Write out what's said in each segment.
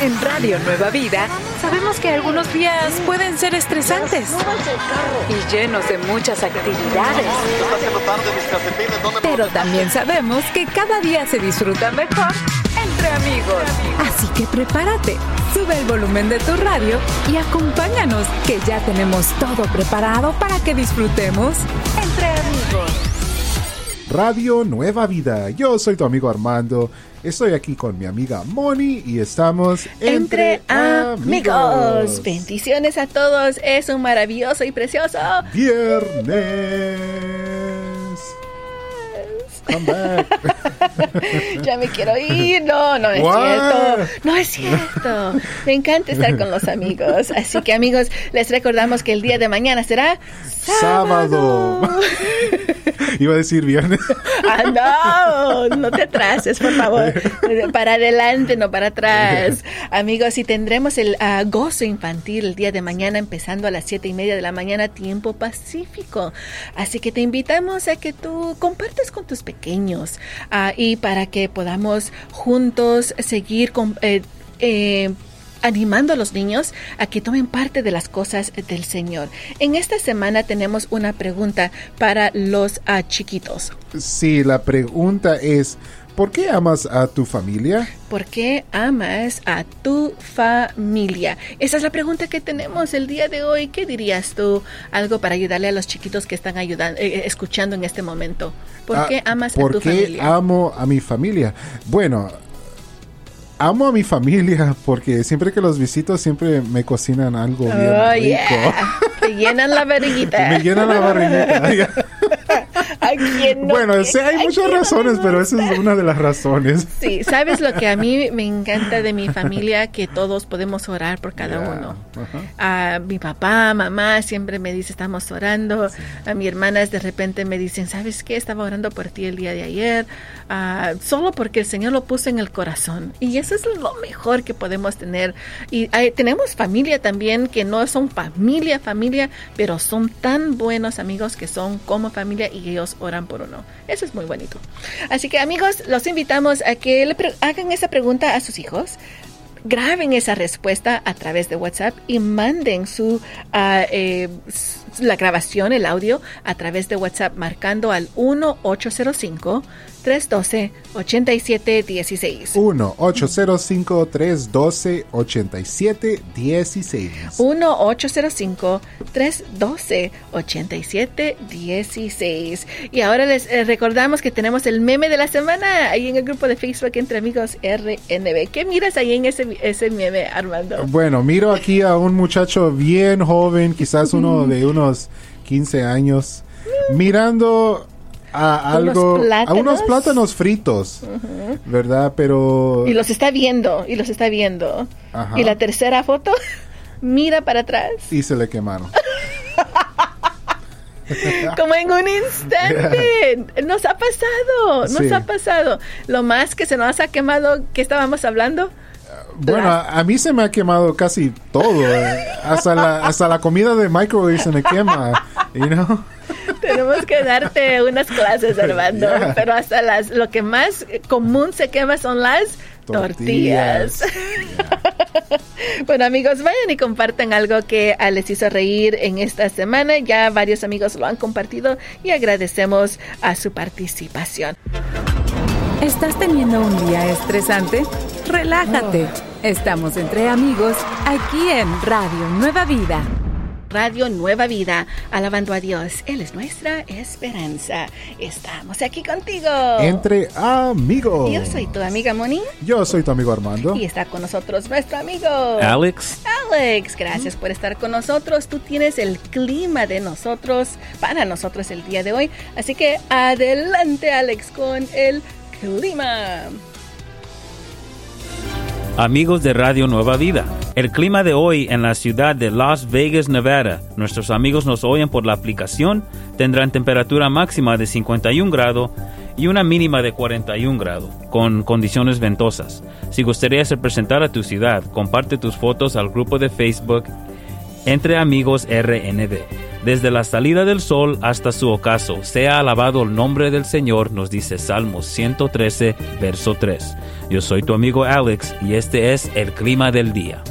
En Radio Nueva Vida sabemos que algunos días pueden ser estresantes y llenos de muchas actividades. Pero también sabemos que cada día se disfruta mejor entre amigos. Así que prepárate, sube el volumen de tu radio y acompáñanos que ya tenemos todo preparado para que disfrutemos entre amigos. Radio Nueva Vida. Yo soy tu amigo Armando. Estoy aquí con mi amiga Moni y estamos entre, amigos. Bendiciones a todos. Es un maravilloso y precioso viernes. Come back. ya me quiero ir. No, no es cierto. No es cierto. Me encanta estar con los amigos. Así que amigos, les recordamos que el día de mañana será sábado. Iba a decir viernes. ah, no, no te atrases, por favor. Para adelante, no para atrás. Amigos, y tendremos el uh, gozo infantil el día de mañana, empezando a las siete y media de la mañana, tiempo pacífico. Así que te invitamos a que tú compartas con tus pequeños uh, y para que podamos juntos seguir eh, eh, animando a los niños a que tomen parte de las cosas del Señor. En esta semana tenemos una pregunta para los uh, chiquitos. Sí, la pregunta es, ¿por qué amas a tu familia? ¿Por qué amas a tu familia? Esa es la pregunta que tenemos el día de hoy. ¿Qué dirías tú? Algo para ayudarle a los chiquitos que están ayudando, eh, escuchando en este momento. ¿Por ah, qué amas a tu familia? ¿Por qué amo a mi familia? Bueno, amo a mi familia porque siempre que los visito siempre me cocinan algo bien oh, rico. Yeah. Te llenan la barriguita. me llenan la barriguita. ¿A quién no bueno, sí, hay muchas razones, no pero esa es una de las razones. Sí, sabes lo que a mí me encanta de mi familia, que todos podemos orar por cada yeah. uno. Uh -huh. A mi papá, mamá siempre me dice estamos orando. Sí. A mis hermanas de repente me dicen, ¿sabes qué? Estaba orando por ti el día de ayer, uh, solo porque el Señor lo puso en el corazón. Y eso es lo mejor que podemos tener. Y hay, tenemos familia también que no son familia, familia, pero son tan buenos amigos que son como familia y ellos oran por uno. Eso es muy bonito. Así que amigos, los invitamos a que le hagan esa pregunta a sus hijos. Graben esa respuesta a través de WhatsApp y manden su uh, la grabación, el audio, a través de WhatsApp marcando al 1805 312 8716. 1 805 312 8716. 1 805 312 8716. Y ahora les eh, recordamos que tenemos el meme de la semana ahí en el grupo de Facebook entre amigos RNB. ¿Qué miras ahí en ese, ese meme, Armando? Bueno, miro aquí a un muchacho bien joven, quizás uno de unos 15 años, mirando a algo, a unos plátanos fritos, uh -huh. ¿verdad? Pero... Y los está viendo, y los está viendo. Ajá. Y la tercera foto, mira para atrás. Y se le quemaron. Como en un instante. Nos ha pasado, nos sí. ha pasado. Lo más que se nos ha quemado, ¿qué estábamos hablando? Bueno, a, a, mí se me ha quemado casi todo. Eh. hasta, la, hasta la comida de microwave se me quema. You know? Tenemos que darte unas clases, Armando. Yeah. Pero hasta las, lo que más común se quema son las tortillas. tortillas. Yeah. bueno, amigos, vayan y compartan algo que les hizo reír en esta semana. Ya varios amigos lo han compartido y agradecemos a su participación. ¿Estás teniendo un día estresante? Relájate. Estamos entre amigos aquí en Radio Nueva Vida. Radio Nueva Vida, alabando a Dios. Él es nuestra esperanza. Estamos aquí contigo. Entre amigos. Yo soy tu amiga Moni. Yo soy tu amigo Armando. Y está con nosotros nuestro amigo Alex. Alex, gracias por estar con nosotros. Tú tienes el clima de nosotros, para nosotros el día de hoy. Así que adelante, Alex, con el clima. Amigos de Radio Nueva Vida, el clima de hoy en la ciudad de Las Vegas, Nevada, nuestros amigos nos oyen por la aplicación, tendrán temperatura máxima de 51 grados y una mínima de 41 grados, con condiciones ventosas. Si gustarías representar a tu ciudad, comparte tus fotos al grupo de Facebook Entre Amigos RNB. desde la salida del sol hasta su ocaso. Sea alabado el nombre del Señor, nos dice Salmos 113, verso 3. Yo soy tu amigo Alex y este es el clima del día.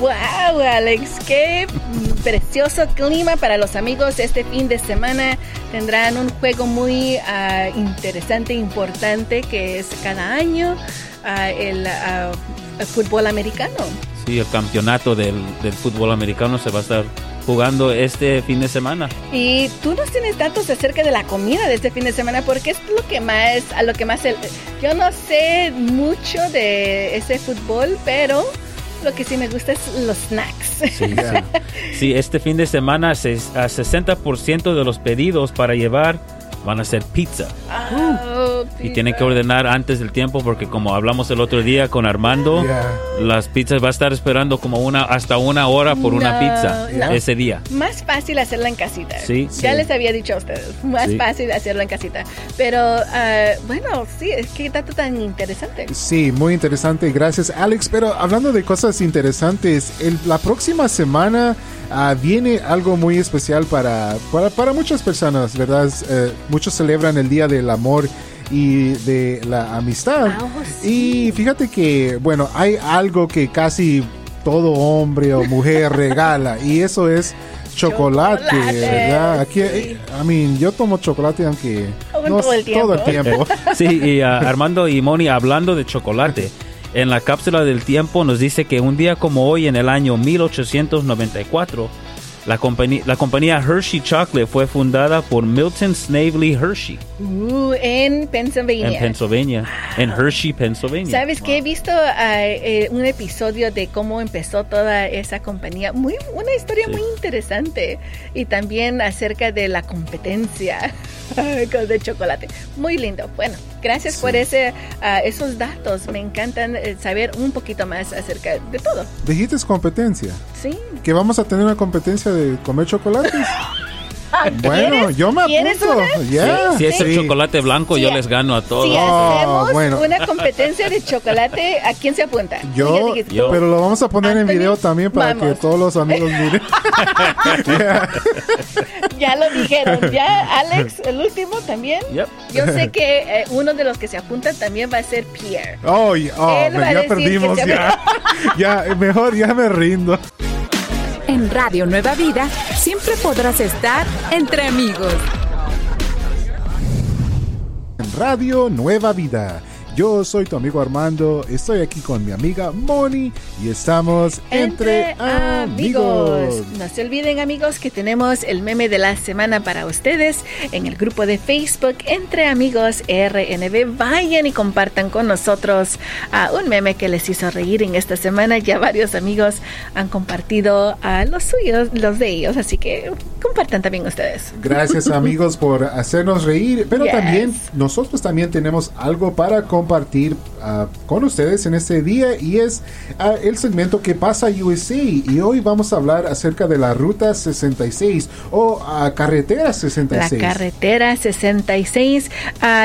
¡Wow, Alex! ¡Qué precioso clima para los amigos! Este fin de semana tendrán un juego muy uh, interesante, importante, que es cada año uh, el, uh, fútbol americano. Sí, el campeonato del, del fútbol americano se va a estar jugando este fin de semana. Y tú nos tienes datos acerca de la comida de este fin de semana, porque es lo que más, a lo que más, el, yo no sé mucho de ese fútbol, pero lo que sí me gusta es los snacks. Sí, sí este fin de semana a 60% de los pedidos para llevar van a ser pizza. Oh, y pizza. tienen que ordenar antes del tiempo porque como hablamos el otro día con Armando, yeah. las pizzas va a estar esperando como una hasta una hora por no, una pizza no. ese día. Más fácil hacerla en casita. Sí. Ya sí. les había dicho a ustedes, más sí. fácil hacerla en casita. Pero uh, bueno, sí, es que dato tan interesante. Sí, muy interesante. Gracias, Alex. Pero hablando de cosas interesantes, el, la próxima semana Uh, viene algo muy especial para, para, para muchas personas, ¿verdad? Uh, muchos celebran el Día del Amor y de la amistad. Oh, sí. Y fíjate que, bueno, hay algo que casi todo hombre o mujer regala y eso es chocolate, Chocolate, ¿verdad? Aquí, sí. I mean, yo tomo chocolate aunque no todo el tiempo. Todo el tiempo. sí, y uh, Armando y Moni hablando de chocolate. En la cápsula del tiempo nos dice que un día como hoy en el año 1894, la, compañía, la compañía Hershey Chocolate fue fundada por Milton Snavely Hershey. Uh, en Pennsylvania. En Pennsylvania, wow. en Hershey, Pennsylvania. ¿Sabes wow. que He visto uh, eh, un episodio de cómo empezó toda esa compañía. Muy, una historia sí. muy interesante. Y también acerca de la competencia de chocolate. Muy lindo. Bueno, gracias sí. por ese, uh, esos datos. Me encantan eh, saber un poquito más acerca de todo. Dijiste competencia. Sí. Que vamos a tener una competencia de comer chocolates. Bueno, yo me apunto. Yeah. Si, si, es el chocolate blanco, sí. yo les gano a todos. Si hacemos oh, bueno. una competencia de chocolate, ¿a quién se apunta? Yo, yo. pero lo vamos a poner Anthony, en video también para vamos. que todos los amigos miren. yeah. Ya lo dijeron. Ya, Alex, el último también. Yep. Yo sé que eh, uno de los que se apunta también va a ser Pierre. Oh, oh ya perdimos. Ya. ya, mejor ya me rindo. En Radio Nueva Vida siempre podrás estar entre amigos. En Radio Nueva Vida. Yo soy tu amigo Armando, estoy aquí con mi amiga Moni y estamos entre, entre amigos. amigos. No se olviden amigos que tenemos el meme de la semana para ustedes en el grupo de Facebook Entre Amigos RNB. Vayan y compartan con nosotros uh, un meme que les hizo reír en esta semana. Ya varios amigos han compartido uh, los suyos, los de ellos, así que compartan también ustedes. Gracias amigos por hacernos reír, pero yes. también nosotros también tenemos algo para compartir compartir uh, con ustedes en este día y es uh, el segmento que pasa USA y hoy vamos a hablar acerca de la ruta 66 o uh, carretera 66. La carretera 66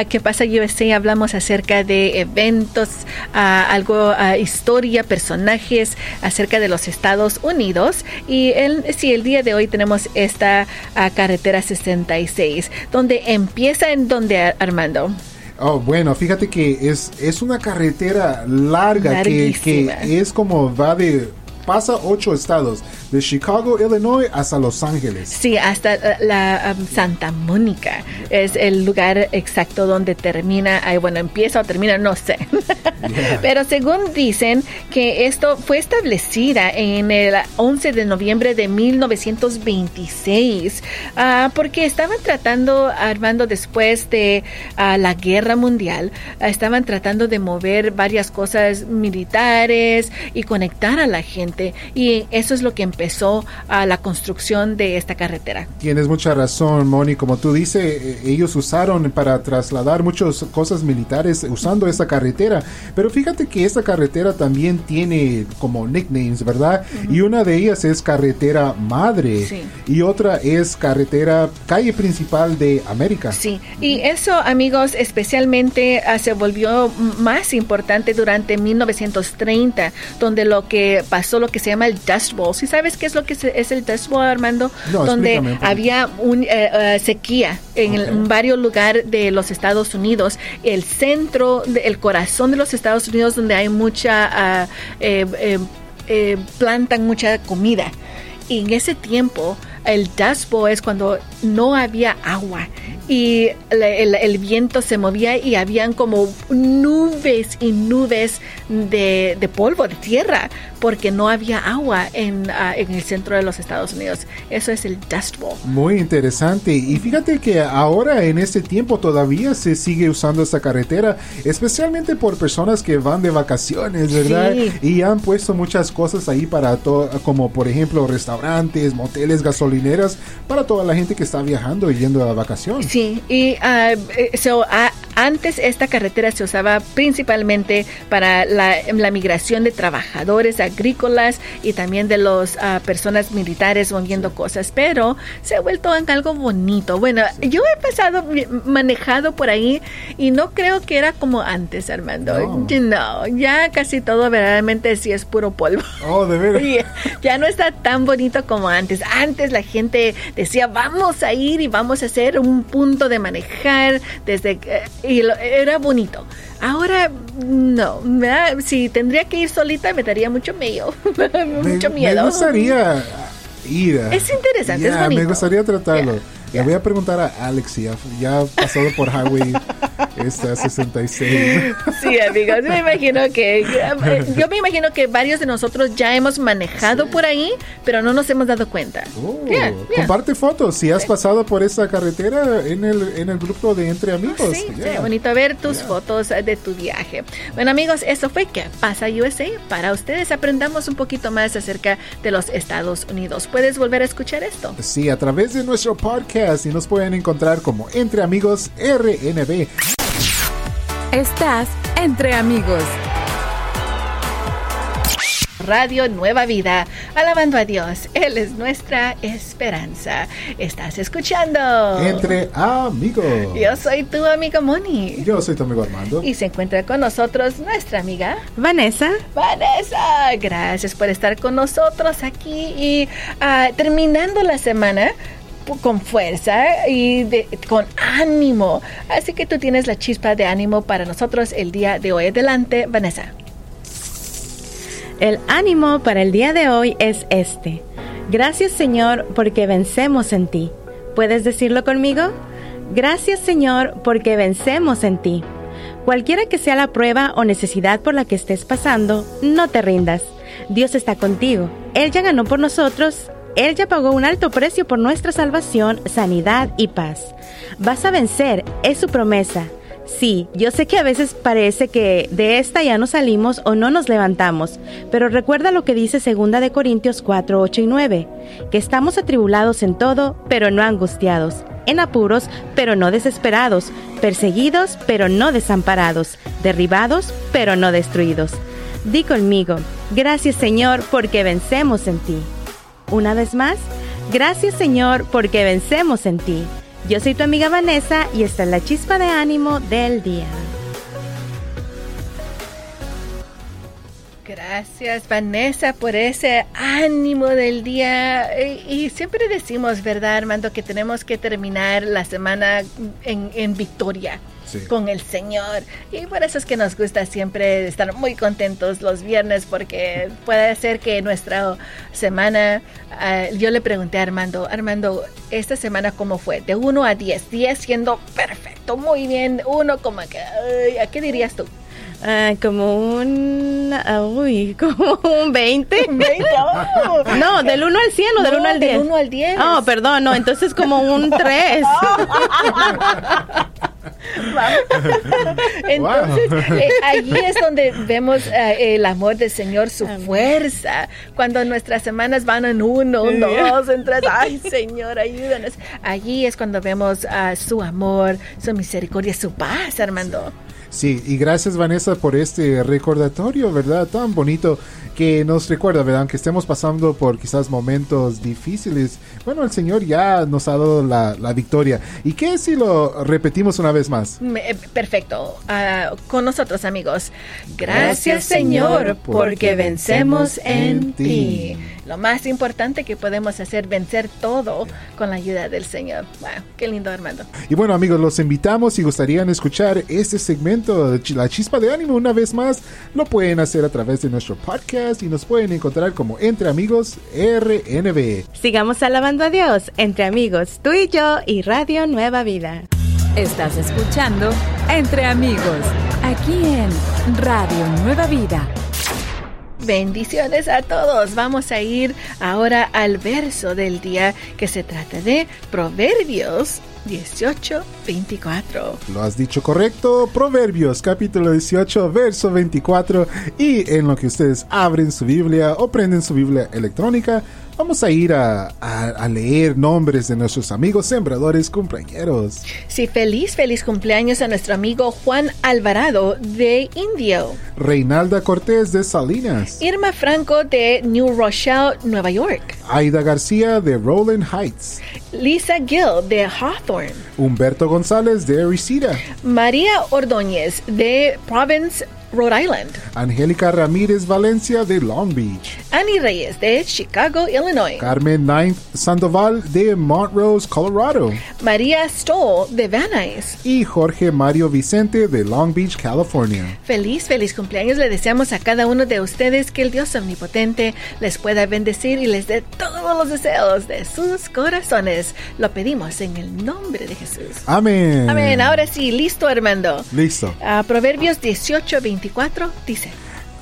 que pasa USA hablamos acerca de eventos, algo historia, personajes acerca de los Estados Unidos y el, sí, el día de hoy tenemos esta carretera 66 donde empieza en donde Armando. Oh, bueno, fíjate que es, es una carretera larga que, que, es como va de pasa ocho estados, de Chicago, Illinois, hasta Los Ángeles. Sí, hasta la um, Santa Mónica es el lugar exacto donde termina, ay, bueno, empieza o termina, no sé. Yeah. Pero según dicen que esto fue establecida en el 11 de noviembre de 1926, uh, porque estaban tratando, Armando, después de uh, la guerra mundial, estaban tratando de mover varias cosas militares y conectar a la gente y eso es lo que empezó a la construcción de esta carretera. Tienes mucha razón, Moni. Como tú dices, ellos usaron para trasladar muchas cosas militares usando esta carretera. Pero fíjate que esta carretera también tiene como nicknames, ¿verdad? Uh -huh. Y una de ellas es carretera madre sí. y otra es carretera calle principal de América. Sí, y eso, amigos, especialmente uh, se volvió más importante durante 1930, donde lo que pasó lo que se llama el Dust Bowl. ¿Sí sabes qué es lo que es el Dust Bowl, Armando? Donde había un, eh, sequía en, varios lugares de los Estados Unidos. El centro, el corazón de los Estados Unidos, donde hay mucha, ah, plantan mucha comida. Y en ese tiempo, el Dust Bowl es cuando no había agua y el, viento se movía y habían como nubes y nubes de, de polvo, de tierra, porque no había agua en, ah, en, el centro de los Estados Unidos. Eso es el Dust Bowl. Muy interesante. Y fíjate que ahora en este tiempo todavía se sigue usando esta carretera, especialmente por personas que van de vacaciones, ¿verdad? Y han puesto muchas cosas ahí para todo, como por ejemplo restaurantes, moteles, para toda la gente que está viajando y yendo a vacaciones. Sí, y uh, antes esta carretera se usaba principalmente para la, la migración de trabajadores agrícolas y también de las ah, personas militares moviendo cosas, pero se ha vuelto en algo bonito. Bueno, yo he pasado manejado por ahí y no creo que era como antes, Armando. No, ya casi todo verdaderamente sí es puro polvo. Oh, de verdad. ya no está tan bonito como antes. Antes la gente decía, vamos a ir y vamos a hacer un punto de manejar desde y era bonito. Ahora no, si tendría que ir solita me daría mucho miedo, mucho miedo. Me gustaría ir. Es interesante, es bonito. Me gustaría tratarlo. Le voy a preguntar a Alex, ya, ya ha pasado por Highway esta 66. Sí, amigos, me imagino que eh, yo me imagino que varios de nosotros ya hemos manejado por ahí, pero no nos hemos dado cuenta. Oh, comparte fotos si has pasado por esa carretera en el, en el grupo de Entre Amigos. Sí, bonito ver tus fotos de tu viaje. Bueno, amigos, eso fue que pasa USA. Para ustedes aprendamos un poquito más acerca de los Estados Unidos. ¿Puedes volver a escuchar esto? Sí, a través de nuestro podcast y nos pueden encontrar como Entre Amigos RNB. Estás entre amigos. Radio Nueva Vida, alabando a Dios. Él es nuestra esperanza. Estás escuchando Entre Amigos. Yo soy tu amigo Moni. Yo soy tu amigo Armando. Y se encuentra con nosotros nuestra amiga Vanessa. Vanessa, gracias por estar con nosotros aquí y ah, terminando la semana con fuerza y con ánimo. Así que tú tienes la chispa de ánimo para nosotros el día de hoy. Adelante, Vanessa. El ánimo para el día de hoy es este. Gracias Señor porque vencemos en ti. ¿Puedes decirlo conmigo? Gracias Señor porque vencemos en ti. Cualquiera que sea la prueba o necesidad por la que estés pasando, no te rindas. Dios está contigo. Él ya ganó por nosotros él ya pagó un alto precio por nuestra salvación, sanidad y paz. Vas a vencer, es su promesa. Sí, yo sé que a veces parece que de esta ya no salimos o no nos levantamos, pero recuerda lo que dice 2 de Corintios 4, 8 y 9, que estamos atribulados en todo, pero no angustiados, en apuros, pero no desesperados, perseguidos, pero no desamparados, derribados, pero no destruidos. Di conmigo, gracias Señor, porque vencemos en ti. Una vez más, gracias Señor porque vencemos en ti. Yo soy tu amiga Vanessa y esta es la chispa de ánimo del día. Gracias Vanessa por ese ánimo del día. Y, siempre decimos, ¿verdad Armando? Que tenemos que terminar la semana en, en victoria con el Señor. Y por eso es que nos gusta siempre estar muy contentos los viernes porque puede ser que nuestra semana, ah, yo le pregunté a Armando, Armando, esta semana cómo fue? De 1 a 10, 10 siendo perfecto, muy bien, uno como que, ¿a qué dirías tú? Ah, como un. Ah, uy, como un 20. No, del 1 al 100 o del 1 al 10. Del 1 al 10. Oh, perdón, no, entonces como un 3. Entonces, eh, allí es donde vemos eh, el amor del Señor, su fuerza. Cuando nuestras semanas van en uno, en dos, en tres, ay Señor, ayúdanos. Allí es cuando vemos uh, su amor, su misericordia, su paz, Armando. Sí, y gracias Vanessa por este recordatorio, ¿verdad? Tan bonito que nos recuerda, ¿verdad? Aunque estemos pasando por quizás momentos difíciles, bueno, el Señor ya nos ha dado la, victoria. ¿Y qué si lo repetimos una vez más? Eh, perfecto. Ah, con nosotros, amigos. Gracias, Señor, porque vencemos en ti. Lo más importante que podemos hacer, vencer todo con la ayuda del Señor. Wow, qué lindo, Armando. Y bueno, amigos, los invitamos si gustarían escuchar este segmento, La Chispa de Ánimo, una vez más, lo pueden hacer a través de nuestro podcast y nos pueden encontrar como Entre Amigos RNB. Sigamos alabando a Dios, Entre Amigos, tú y yo y Radio Nueva Vida. Estás escuchando Entre Amigos, aquí en Radio Nueva Vida. Bendiciones a todos. Vamos a ir ahora al verso del día que se trata de Proverbios 18, 24. Lo has dicho correcto. Proverbios capítulo 18, verso 24. Y en lo que ustedes abren su Biblia o prenden su Biblia electrónica, Vamos a ir a, leer nombres de nuestros amigos sembradores cumpleaños. Sí, feliz, feliz cumpleaños a nuestro amigo Juan Alvarado de Indio. Reinalda Cortés de Salinas. Irma Franco de New Rochelle, Nueva York. Aida García de Rowland Heights. Lisa Gill de Hawthorne. Humberto González de Reseda. María Ordóñez de Province, Rhode Island. Angélica Ramírez Valencia de Long Beach. Annie Reyes de Chicago, Illinois. Carmen Ninth Sandoval de Montrose, Colorado. María Stoll de Van Nuys. Y Jorge Mario Vicente de Long Beach, California. Feliz, feliz cumpleaños. Le deseamos a cada uno de ustedes que el Dios omnipotente les pueda bendecir y les dé todos los deseos de sus corazones. Lo pedimos en el nombre de Jesús. Amén. Amén. Ahora sí, listo, Armando. Listo. Uh, Proverbios 18, 24 dice.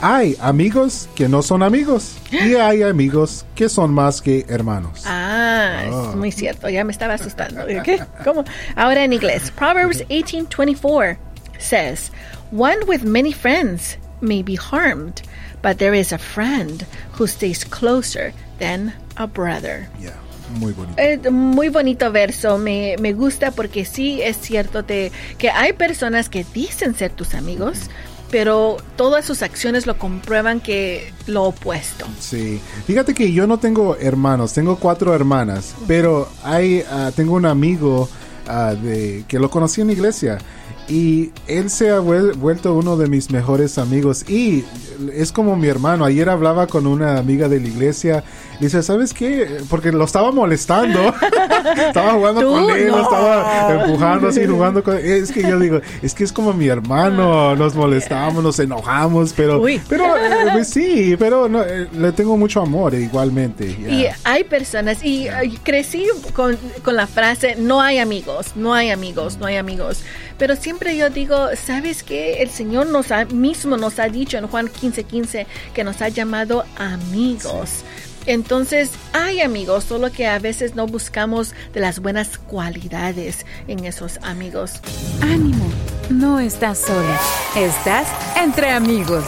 Hay amigos que no son amigos y hay amigos que son más que hermanos. Ah, es ah. muy cierto. Ya me estaba asustando. ¿Qué? ¿Cómo? Ahora en inglés. Proverbs 18:24 says, "One with many friends may be harmed, but there is a friend who stays closer than a brother." Yeah. Muy bonito. muy bonito verso, me, me, gusta porque sí es cierto te, que hay personas que dicen ser tus amigos, pero todas sus acciones lo comprueban que lo opuesto. Sí, fíjate que yo no tengo hermanos, tengo cuatro hermanas, pero hay, ah, tengo un amigo ah, de, que lo conocí en la iglesia y él se ha vuelto uno de mis mejores amigos y es como mi hermano. Ayer hablaba con una amiga de la iglesia dice, ¿sabes qué? Porque lo estaba molestando. estaba jugando con él, lo estaba empujando así, jugando con él. Es que yo digo, es que es como mi hermano. Nos molestamos, nos enojamos, pero, pero eh, pues sí, pero eh, le tengo mucho amor igualmente. Y hay personas, y crecí con, con la frase, no hay amigos, no hay amigos, no hay amigos. Pero siempre yo digo, ¿sabes qué? El Señor nos mismo nos ha dicho en Juan 15:15 15, que nos ha llamado amigos. Entonces, hay amigos, solo que a veces no buscamos de las buenas cualidades en esos amigos. Ánimo, no estás sola, estás entre amigos,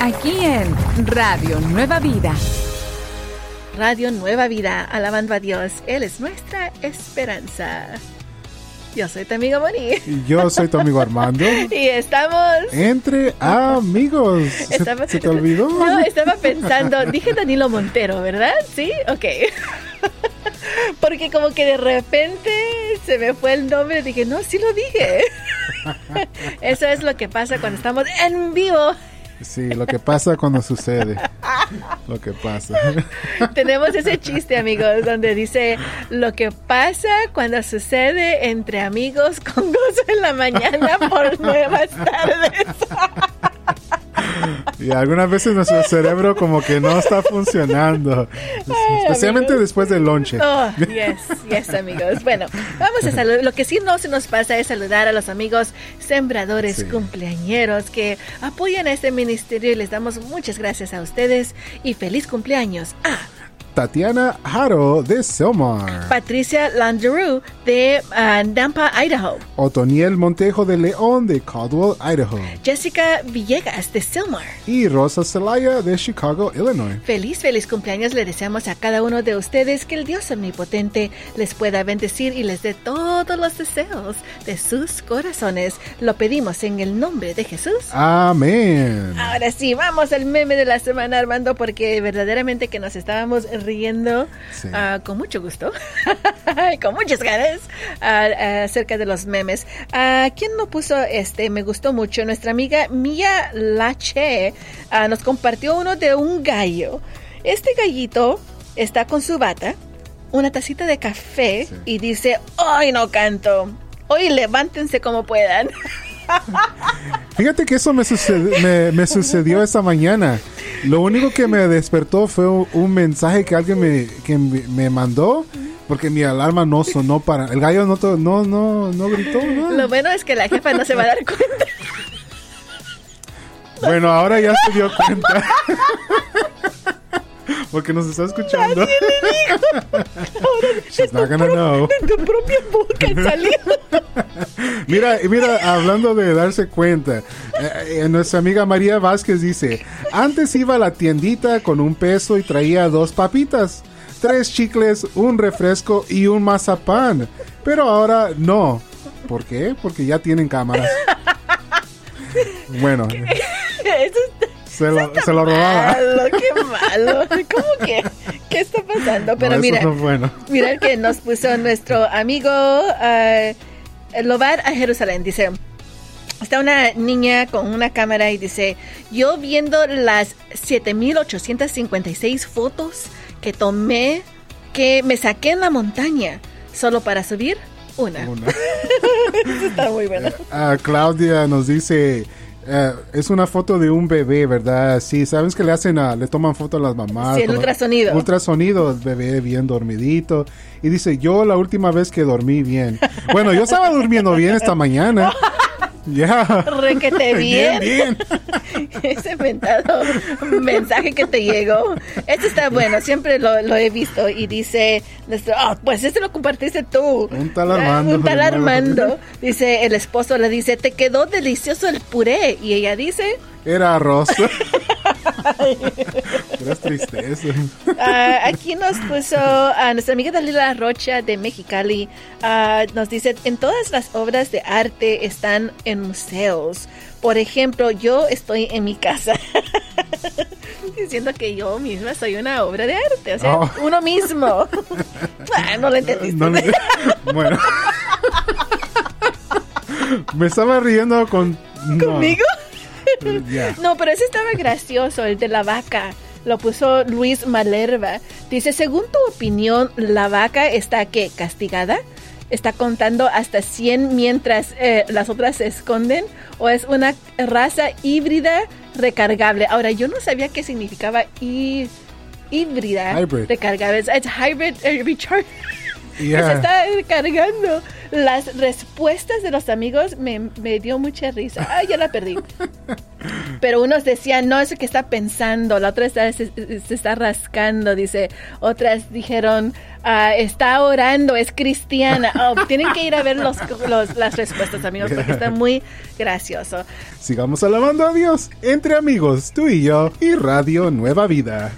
aquí en Radio Nueva Vida. Radio Nueva Vida, alabando a Dios, Él es nuestra esperanza. Yo soy tu amigo Moni. Y yo soy tu amigo Armando. y estamos... Entre amigos. ¿Se, te olvidó? No, estaba pensando, dije Danilo Montero, ¿verdad? Sí, ok. Porque como que de repente se me fue el nombre y dije, no, sí lo dije. Eso es lo que pasa cuando estamos en vivo. Sí, lo que pasa cuando sucede. Lo que pasa. Tenemos ese chiste, amigos, donde dice lo que pasa cuando sucede entre amigos con gozo en la mañana por nuevas tardes. Y algunas veces nuestro cerebro como que no está funcionando, especialmente después del lonche. Oh, yes, yes, amigos. Bueno, vamos a saludar. Lo que sí no se nos pasa es saludar a los amigos sembradores cumpleañeros que apoyan a este ministerio y les damos muchas gracias a ustedes y feliz cumpleaños a Tatiana Haro de Selmar. Patricia Landeru de uh, Nampa, Idaho. Otoniel Montejo de León de Caldwell, Idaho. Jessica Villegas de Selmar. Y Rosa Celaya de Chicago, Illinois. Feliz, feliz cumpleaños le deseamos a cada uno de ustedes que el Dios omnipotente les pueda bendecir y les dé todos los deseos de sus corazones. Lo pedimos en el nombre de Jesús. Amén. Ahora sí, vamos al meme de la semana, Armando, porque verdaderamente que nos estábamos riendo ah, con mucho gusto, con muchas ganas uh, acerca de los memes. Uh, ¿Quién nos puso este? Me gustó mucho. Nuestra amiga Mia Lache nos compartió uno de un gallo. Este gallito está con su bata, una tacita de café y dice, hoy no canto, hoy levántense como puedan. Fíjate que eso me, sucedió, me, sucedió esta mañana. Lo único que me despertó fue un, mensaje que alguien me, que me mandó porque mi alarma no sonó para... El gallo no, no, no, no gritó. Lo bueno es que la jefa no se va a dar cuenta. Bueno, ahora ya se dio cuenta. Porque nos está escuchando. Nadie le She's not gonna know. De tu propia boca salió. mira, mira, hablando de darse cuenta, eh, eh, nuestra amiga María Vázquez dice, antes iba a la tiendita con un peso y traía dos papitas, tres chicles, un refresco y un mazapán. Pero ahora no. ¿Por qué? Porque ya tienen cámaras. Bueno. Eso se lo, se lo robaba. qué malo. ¿Cómo que? ¿Qué está pasando? Pero mira, mira el que nos puso nuestro amigo uh, Lobar a Jerusalén. Dice, está una niña con una cámara y dice, yo viendo las 7856 fotos que tomé, que me saqué en la montaña, solo para subir una. una. está muy buena. Uh, Claudia nos dice... Eh, es una foto de un bebé, ¿verdad? Sí, ¿sabes que le hacen a, le toman foto a las mamás? Sí, el ultrasonido. Ultrasonido, el bebé bien dormidito. Y dice, yo la última vez que dormí bien. Bueno, yo estaba durmiendo bien esta mañana. Ya. Requete bien. bien, Ese mentado mensaje que te llegó. Este está bueno, siempre lo, he visto. Y dice, oh, pues este lo compartiste tú. Un tal Armando. Un tal Armando. Dice, el esposo le dice, te quedó delicioso el puré. Y ella dice... Era arroz. Era tristeza. Ah, aquí nos puso a nuestra amiga Dalila Rocha de Mexicali. Ah, nos dice, en todas las obras de arte están en museos. Por ejemplo, yo estoy en mi casa. Diciendo que yo misma soy una obra de arte. O sea, oh. uno mismo. Ah, no lo entendiste. bueno. Me estaba riendo con... ¿Conmigo? No, pero ese estaba gracioso, el de la vaca. Lo puso Luis Malerva. Dice, según tu opinión, ¿la vaca está que castigada? ¿Está contando hasta 100 mientras eh, las otras se esconden? ¿O es una raza híbrida recargable? Ahora, yo no sabía qué significaba híbrida recargable. Es hybrid uh, Se está cargando. Las respuestas de los amigos me, me dio mucha risa. Ay, ya la perdí. Pero unos decían, no, es que está pensando. La otra está, se, está rascando, dice. Otras dijeron, ah, está orando, es cristiana. Oh, tienen que ir a ver los, las respuestas, amigos, porque está muy gracioso. Sigamos alabando a Dios entre amigos, tú y yo, y Radio Nueva Vida.